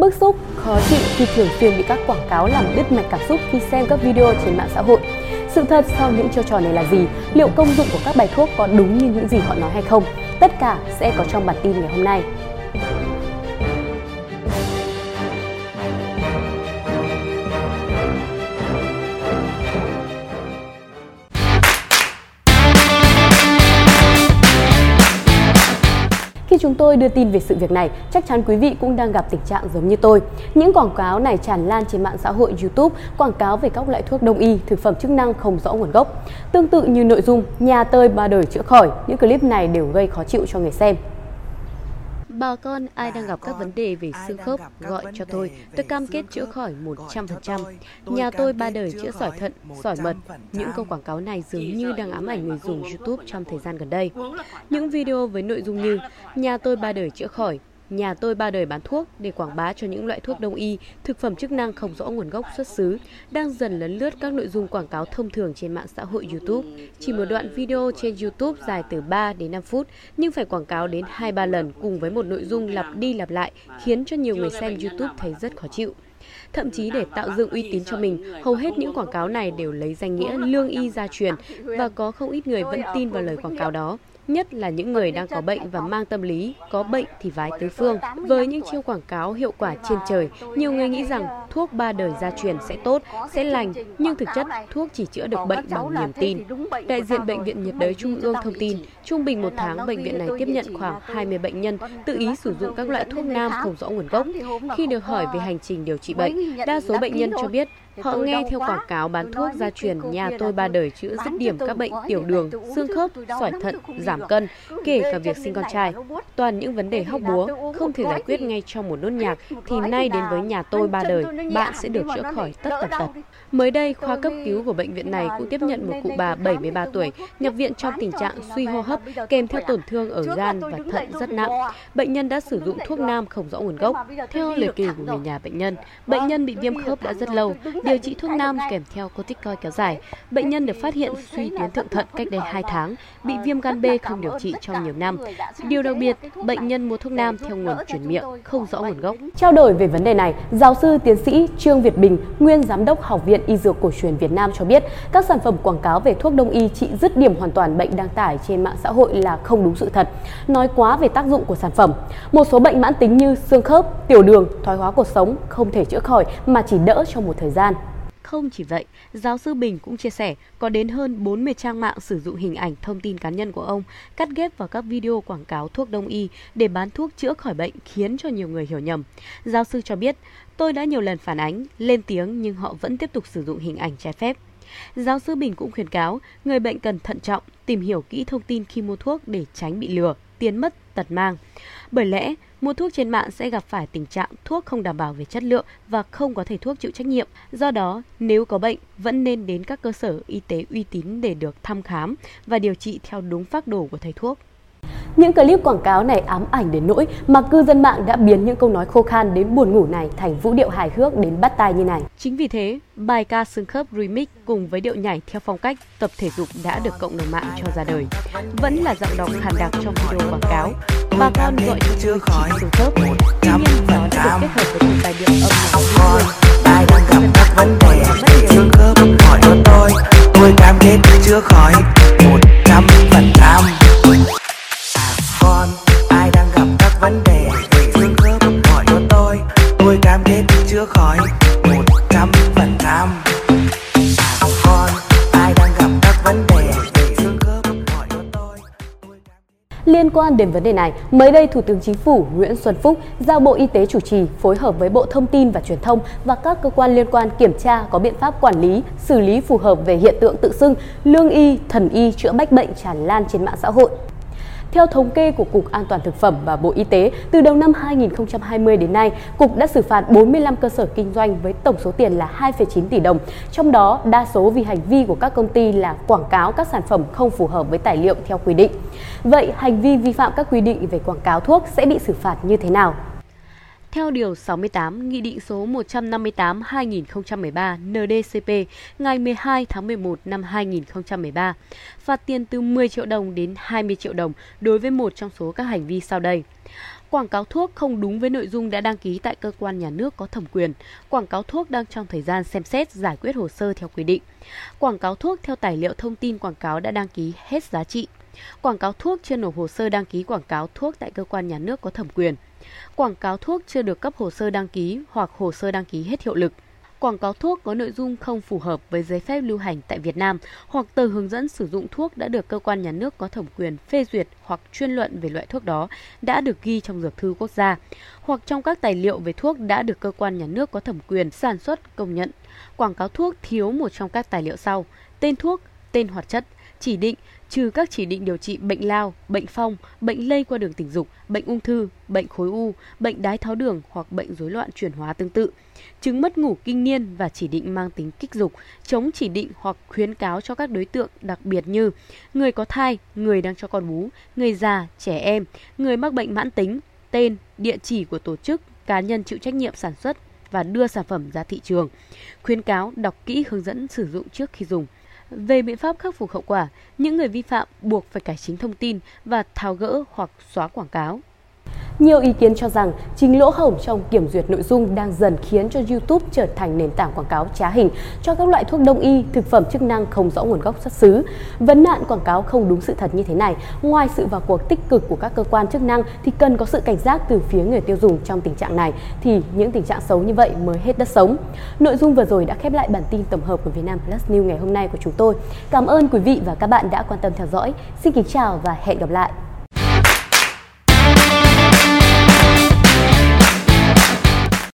bức xúc, khó chịu khi thường xuyên bị các quảng cáo làm đứt mạch cảm xúc khi xem các video trên mạng xã hội. Sự thật sau những chiêu trò này là gì? Liệu công dụng của các bài thuốc có đúng như những gì họ nói hay không? Tất cả sẽ có trong bản tin ngày hôm nay. Khi chúng tôi đưa tin về sự việc này, chắc chắn quý vị cũng đang gặp tình trạng giống như tôi. Những quảng cáo này tràn lan trên mạng xã hội YouTube, quảng cáo về các loại thuốc đông y, thực phẩm chức năng không rõ nguồn gốc. Tương tự như nội dung nhà tơi ba đời chữa khỏi, những clip này đều gây khó chịu cho người xem. Bà con ai đang gặp các vấn đề về xương khớp gọi cho tôi, tôi cam kết chữa khỏi 100%. Nhà tôi ba đời chữa sỏi thận, sỏi mật. Những câu quảng cáo này dường như đang ám ảnh người dùng YouTube trong thời gian gần đây. Những video với nội dung như nhà tôi ba đời chữa khỏi, Nhà tôi ba đời bán thuốc để quảng bá cho những loại thuốc đông y, thực phẩm chức năng không rõ nguồn gốc xuất xứ, đang dần lấn lướt các nội dung quảng cáo thông thường trên mạng xã hội YouTube. Chỉ một đoạn video trên YouTube dài từ 3 đến 5 phút, nhưng phải quảng cáo đến 2-3 lần cùng với một nội dung lặp đi lặp lại, khiến cho nhiều người xem YouTube thấy rất khó chịu. Thậm chí để tạo dựng uy tín cho mình, hầu hết những quảng cáo này đều lấy danh nghĩa lương y gia truyền và có không ít người vẫn tin vào lời quảng cáo đó nhất là những người đang có bệnh và mang tâm lý có bệnh thì vái tứ phương. Với những chiêu quảng cáo hiệu quả trên trời, nhiều người nghĩ rằng thuốc ba đời gia truyền sẽ tốt, sẽ lành, nhưng thực chất thuốc chỉ chữa được bệnh bằng niềm tin. Đại diện Bệnh viện nhiệt đới Trung ương thông tin, trung bình một tháng bệnh viện này tiếp nhận khoảng 20 bệnh nhân tự ý sử dụng các loại thuốc nam không rõ nguồn gốc. Khi được hỏi về hành trình điều trị bệnh, đa số bệnh nhân cho biết Họ nghe theo quảng cáo bán thuốc gia truyền nhà tôi ba đời chữa dứt điểm các bệnh tiểu đường, xương khớp, sỏi thận, giảm cân, kể cả việc sinh con trai. Toàn những vấn đề hóc búa không thể giải quyết ngay trong một nốt nhạc thì nay đến với nhà tôi ba đời, bạn sẽ được chữa khỏi tất tần tật. Mới đây, khoa cấp cứu của bệnh viện này cũng tiếp nhận một cụ bà 73 tuổi nhập viện trong tình trạng suy hô hấp kèm theo tổn thương ở gan và thận rất nặng. Bệnh nhân đã sử dụng thuốc nam không rõ nguồn gốc. Theo lời kể của người nhà bệnh nhân, bệnh nhân bị viêm khớp đã rất lâu, điều trị thuốc nam kèm theo corticoid kéo dài. Bệnh nhân được phát hiện suy tuyến thượng thận cách đây 2 tháng, bị viêm gan B không điều trị trong nhiều năm. Điều đặc biệt, bệnh nhân mua thuốc nam theo nguồn chuyển miệng, không rõ nguồn gốc. Trao đổi về vấn đề này, giáo sư tiến sĩ Trương Việt Bình, nguyên giám đốc Học viện Y Dược Cổ truyền Việt Nam cho biết, các sản phẩm quảng cáo về thuốc đông y trị dứt điểm hoàn toàn bệnh đăng tải trên mạng xã hội là không đúng sự thật, nói quá về tác dụng của sản phẩm. Một số bệnh mãn tính như xương khớp, tiểu đường, thoái hóa cột sống không thể chữa khỏi mà chỉ đỡ trong một thời gian. Không chỉ vậy, giáo sư Bình cũng chia sẻ có đến hơn 40 trang mạng sử dụng hình ảnh thông tin cá nhân của ông cắt ghép vào các video quảng cáo thuốc đông y để bán thuốc chữa khỏi bệnh khiến cho nhiều người hiểu nhầm. Giáo sư cho biết, tôi đã nhiều lần phản ánh, lên tiếng nhưng họ vẫn tiếp tục sử dụng hình ảnh trái phép. Giáo sư Bình cũng khuyến cáo người bệnh cần thận trọng, tìm hiểu kỹ thông tin khi mua thuốc để tránh bị lừa, tiến mất, tật mang. Bởi lẽ, mua thuốc trên mạng sẽ gặp phải tình trạng thuốc không đảm bảo về chất lượng và không có thầy thuốc chịu trách nhiệm. Do đó, nếu có bệnh, vẫn nên đến các cơ sở y tế uy tín để được thăm khám và điều trị theo đúng phác đồ của thầy thuốc. Những clip quảng cáo này ám ảnh đến nỗi mà cư dân mạng đã biến những câu nói khô khan đến buồn ngủ này thành vũ điệu hài hước đến bắt tai như này. Chính vì thế, bài ca xương khớp remix cùng với điệu nhảy theo phong cách tập thể dục đã được cộng đồng mạng cho ra đời. Vẫn là giọng đọc khàn đặc trong video quảng cáo. Bà con gọi cho chưa khỏi xương khớp. Tuy nhiên, nó đã được kết hợp với một tài điệu âm quan đến vấn đề này, mới đây Thủ tướng Chính phủ Nguyễn Xuân Phúc giao Bộ Y tế chủ trì phối hợp với Bộ Thông tin và Truyền thông và các cơ quan liên quan kiểm tra có biện pháp quản lý, xử lý phù hợp về hiện tượng tự xưng lương y, thần y chữa bách bệnh tràn lan trên mạng xã hội. Theo thống kê của Cục An toàn Thực phẩm và Bộ Y tế, từ đầu năm 2020 đến nay, Cục đã xử phạt 45 cơ sở kinh doanh với tổng số tiền là 2,9 tỷ đồng. Trong đó, đa số vì hành vi của các công ty là quảng cáo các sản phẩm không phù hợp với tài liệu theo quy định. Vậy, hành vi vi phạm các quy định về quảng cáo thuốc sẽ bị xử phạt như thế nào? Theo Điều 68 Nghị định số 158-2013 NDCP ngày 12 tháng 11 năm 2013, phạt tiền từ 10 triệu đồng đến 20 triệu đồng đối với một trong số các hành vi sau đây. Quảng cáo thuốc không đúng với nội dung đã đăng ký tại cơ quan nhà nước có thẩm quyền. Quảng cáo thuốc đang trong thời gian xem xét giải quyết hồ sơ theo quy định. Quảng cáo thuốc theo tài liệu thông tin quảng cáo đã đăng ký hết giá trị. Quảng cáo thuốc chưa nộp hồ sơ đăng ký quảng cáo thuốc tại cơ quan nhà nước có thẩm quyền. Quảng cáo thuốc chưa được cấp hồ sơ đăng ký hoặc hồ sơ đăng ký hết hiệu lực quảng cáo thuốc có nội dung không phù hợp với giấy phép lưu hành tại Việt Nam hoặc tờ hướng dẫn sử dụng thuốc đã được cơ quan nhà nước có thẩm quyền phê duyệt hoặc chuyên luận về loại thuốc đó đã được ghi trong dược thư quốc gia hoặc trong các tài liệu về thuốc đã được cơ quan nhà nước có thẩm quyền sản xuất công nhận. Quảng cáo thuốc thiếu một trong các tài liệu sau: tên thuốc, tên hoạt chất, chỉ định, trừ các chỉ định điều trị bệnh lao, bệnh phong, bệnh lây qua đường tình dục, bệnh ung thư, bệnh khối u, bệnh đái tháo đường hoặc bệnh rối loạn chuyển hóa tương tự, chứng mất ngủ kinh niên và chỉ định mang tính kích dục, chống chỉ định hoặc khuyến cáo cho các đối tượng đặc biệt như người có thai, người đang cho con bú, người già, trẻ em, người mắc bệnh mãn tính, tên, địa chỉ của tổ chức, cá nhân chịu trách nhiệm sản xuất và đưa sản phẩm ra thị trường. Khuyến cáo đọc kỹ hướng dẫn sử dụng trước khi dùng. Về biện pháp khắc phục hậu quả, những người vi phạm buộc phải cải chính thông tin và tháo gỡ hoặc xóa quảng cáo. Nhiều ý kiến cho rằng chính lỗ hổng trong kiểm duyệt nội dung đang dần khiến cho YouTube trở thành nền tảng quảng cáo trá hình cho các loại thuốc đông y, thực phẩm chức năng không rõ nguồn gốc xuất xứ. Vấn nạn quảng cáo không đúng sự thật như thế này, ngoài sự vào cuộc tích cực của các cơ quan chức năng thì cần có sự cảnh giác từ phía người tiêu dùng trong tình trạng này thì những tình trạng xấu như vậy mới hết đất sống. Nội dung vừa rồi đã khép lại bản tin tổng hợp của Vietnam Plus News ngày hôm nay của chúng tôi. Cảm ơn quý vị và các bạn đã quan tâm theo dõi. Xin kính chào và hẹn gặp lại.